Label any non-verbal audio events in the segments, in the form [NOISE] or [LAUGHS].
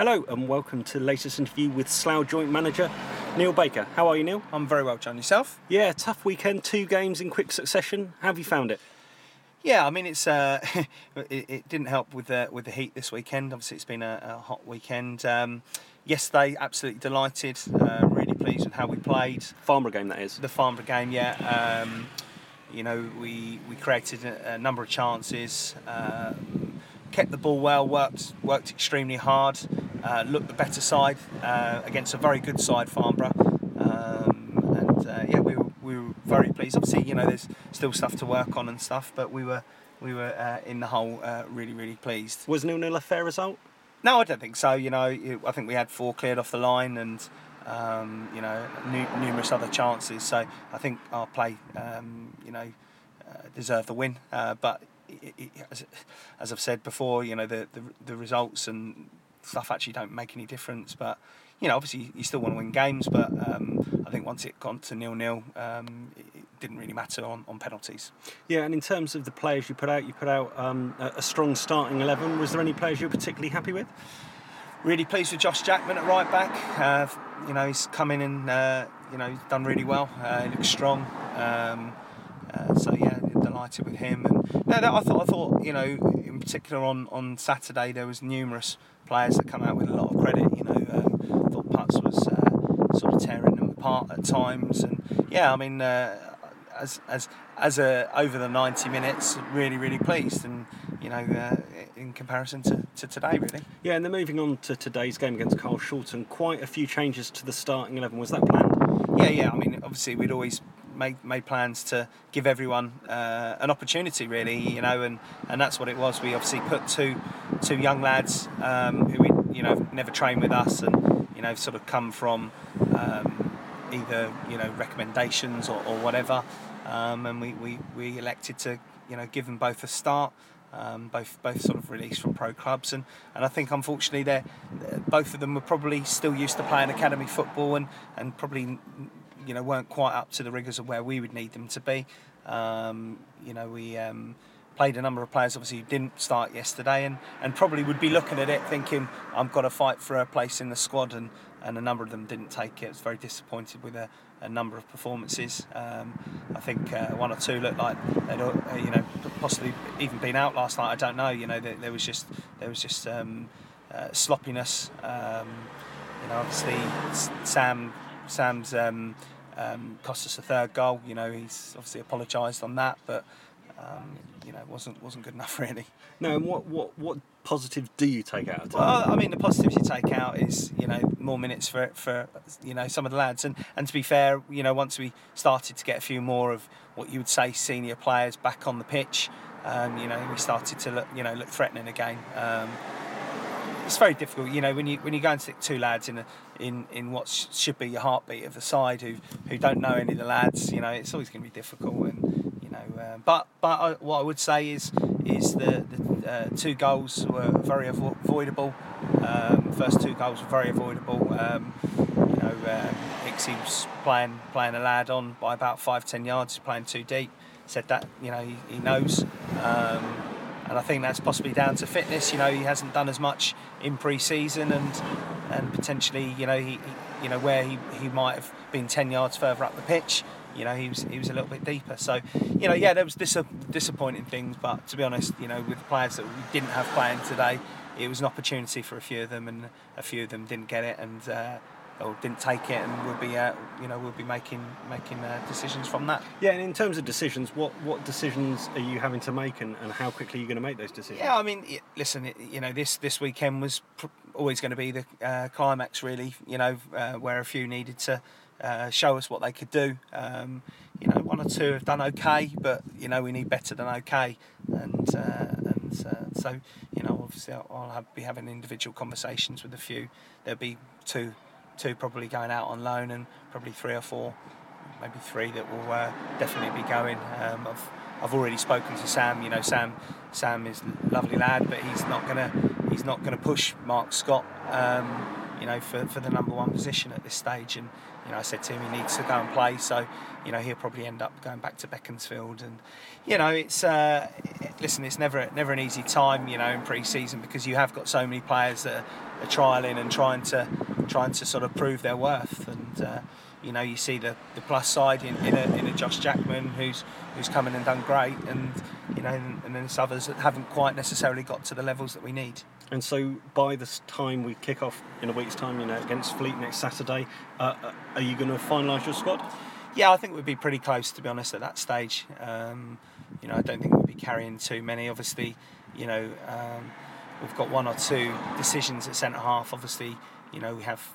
Hello and welcome to the latest interview with Slough Joint Manager Neil Baker. How are you, Neil? I'm very well, John. Yourself? Yeah, tough weekend, two games in quick succession. How have you found it? Yeah, I mean it's uh, [LAUGHS] it, it, didn't help with the with the heat this weekend. Obviously, it's been a, a hot weekend. Um, yesterday, absolutely delighted, uh, really pleased with how we played. Farnborough game, that is. The Farnborough game, yeah. Um, you know, we we created a, a number of chances. Um, kept the ball well, worked worked extremely hard, uh, looked the better side uh, against a very good side, Farnborough. Um, and uh, yeah, we were, we were very pleased. Obviously, you know, there's still stuff to work on and stuff, but we were we were uh, in the whole uh, really really pleased. Was nil nil a fair result? No, I don't think so. You know, I think we had four cleared off the line and. Um, you know, numerous other chances. So I think our play, um, you know, uh, deserved the win. Uh, but it, it, as, as, I've said before, you know the, the, the results and stuff actually don't make any difference. But you know, obviously you still want to win games. But um, I think once it got to nil nil, um, it, it, didn't really matter on, on penalties. Yeah, and in terms of the players you put out, you put out um, a, a strong starting eleven. Was there any players you were particularly happy with? Really pleased with Josh Jackman at right back. Uh, you know, he's come in and uh, you know he's done really well. Uh, he looks strong. Um, uh, so yeah, delighted with him. And no, I thought I thought you know in particular on, on Saturday there was numerous players that come out with a lot of credit. You know, um, I thought Putz was uh, sort of tearing them apart at times, and yeah, I mean. Uh, as, as as a over the 90 minutes really really pleased and you know uh, in comparison to, to today really yeah and then moving on to today's game against Carshalton quite a few changes to the starting 11 was that planned yeah yeah I mean obviously we'd always made made plans to give everyone uh, an opportunity, really, you know, and, and that's what it was. We obviously put two two young lads um, who we you know never trained with us, and you know sort of come from um, either you know recommendations or, or whatever, um, and we, we, we elected to you know give them both a start. Um, both both sort of released from pro clubs and, and I think unfortunately they both of them were probably still used to playing academy football and, and probably you know weren't quite up to the rigors of where we would need them to be. Um, you know we um, played a number of players obviously who didn't start yesterday and, and probably would be looking at it thinking I've got to fight for a place in the squad and, and a number of them didn't take it. I was very disappointed with a, a number of performances. Um, I think uh, one or two looked like they'd uh, you know possibly even been out last night. I don't know. You know there, there was just there was just um, uh, sloppiness. Um, you know obviously Sam Sam's um, um, cost us a third goal. You know, he's obviously apologised on that, but um, you know, it wasn't wasn't good enough [LAUGHS] really. No, and what what what positive do you take out of? Well, I mean, the positives you take out is you know more minutes for for you know some of the lads, and and to be fair, you know, once we started to get a few more of what you would say senior players back on the pitch, um, you know, we started to look you know look threatening again. Um, it's very difficult, you know, when you when you go and stick two lads in a, in in what sh- should be your heartbeat of the side who who don't know any of the lads, you know, it's always going to be difficult. And you know, uh, but but I, what I would say is is the, the uh, two goals were very avo- avoidable. Um, first two goals were very avoidable. Um, you know, uh, was playing playing a lad on by about five ten yards, playing too deep. Said that you know he, he knows. Um, and I think that's possibly down to fitness. You know, he hasn't done as much in pre-season, and and potentially, you know, he, you know where he, he might have been ten yards further up the pitch. You know, he was he was a little bit deeper. So, you know, yeah, there was dis- disappointing things, but to be honest, you know, with the players that we didn't have playing today, it was an opportunity for a few of them, and a few of them didn't get it, and. Uh, or didn't take it, and we'll be, uh, you know, we'll be making making uh, decisions from that. Yeah, and in terms of decisions, what what decisions are you having to make, and, and how quickly are you going to make those decisions? Yeah, I mean, listen, you know, this this weekend was pr- always going to be the uh, climax, really. You know, uh, where a few needed to. Uh, show us what they could do. Um, you know, one or two have done okay, but you know we need better than okay. And uh, and so you know, obviously I'll, I'll have, be having individual conversations with a few. There'll be two two probably going out on loan, and probably three or four, maybe three that will uh, definitely be going. Um, I've I've already spoken to Sam. You know, Sam Sam is a lovely lad, but he's not gonna he's not gonna push Mark Scott. Um, you know, for, for the number one position at this stage. And you know, I said to him he needs to go and play, so you know he'll probably end up going back to Beaconsfield. And you know, it's uh, listen, it's never never an easy time, you know, in pre-season because you have got so many players that are, are trialing and trying to trying to sort of prove their worth and. Uh, you know, you see the, the plus side in, in, a, in a Josh Jackman who's who's come in and done great, and you know, and, and then there's others that haven't quite necessarily got to the levels that we need. And so, by this time we kick off in a week's time, you know, against Fleet next Saturday, uh, uh are you going to finalise your squad? Yeah, I think we'd be pretty close to be honest at that stage. Um, you know, I don't think we'll be carrying too many. Obviously, you know, um, we've got one or two decisions at centre half. Obviously, you know, we have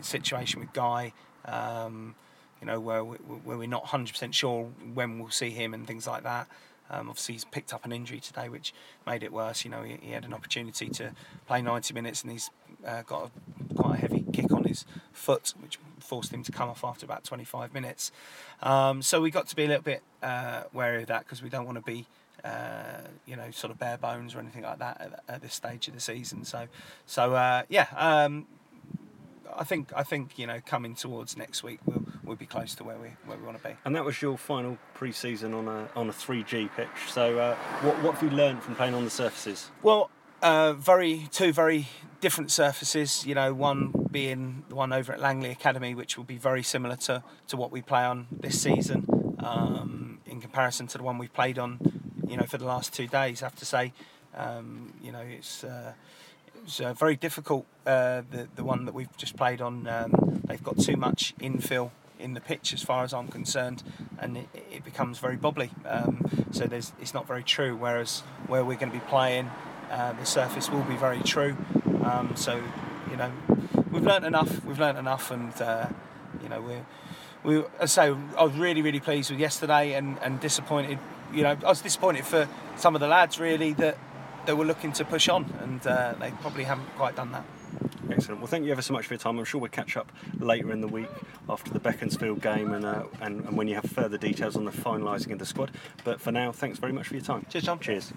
a situation with Guy um, you know, where, we, where we're not 100% sure when we'll see him and things like that. Um, obviously, he's picked up an injury today, which made it worse. You know, he, he had an opportunity to play 90 minutes, and he's uh, got a, quite a heavy kick on his foot, which forced him to come off after about 25 minutes. Um, so we got to be a little bit uh, wary of that because we don't want to be. Uh, you know, sort of bare bones or anything like that at, at this stage of the season. So, so uh, yeah, um, I think I think you know coming towards next week we'll we'll be close to where we where we want to be. And that was your final pre-season on a on a 3G pitch. So uh, what what have you learned from playing on the surfaces? Well, uh, very two very different surfaces. You know, one being the one over at Langley Academy, which will be very similar to to what we play on this season. Um, in comparison to the one we've played on, you know, for the last two days, I have to say, um, you know, it's. Uh, was uh, very difficult. Uh, the the one that we've just played on, um, they've got too much infill in the pitch, as far as I'm concerned, and it, it becomes very bobbly. Um, so there's it's not very true. Whereas where we're going to be playing, uh, the surface will be very true. Um, so you know, we've learnt enough. We've learnt enough, and uh, you know we're. We, so I was really, really pleased with yesterday and, and disappointed. You know, I was disappointed for some of the lads really that they were looking to push on, and uh, they probably haven't quite done that. Excellent. Well, thank you ever so much for your time. I'm sure we'll catch up later in the week after the Beaconsfield game and, uh, and, and when you have further details on the finalising of the squad. But for now, thanks very much for your time. Cheers, John. Cheers.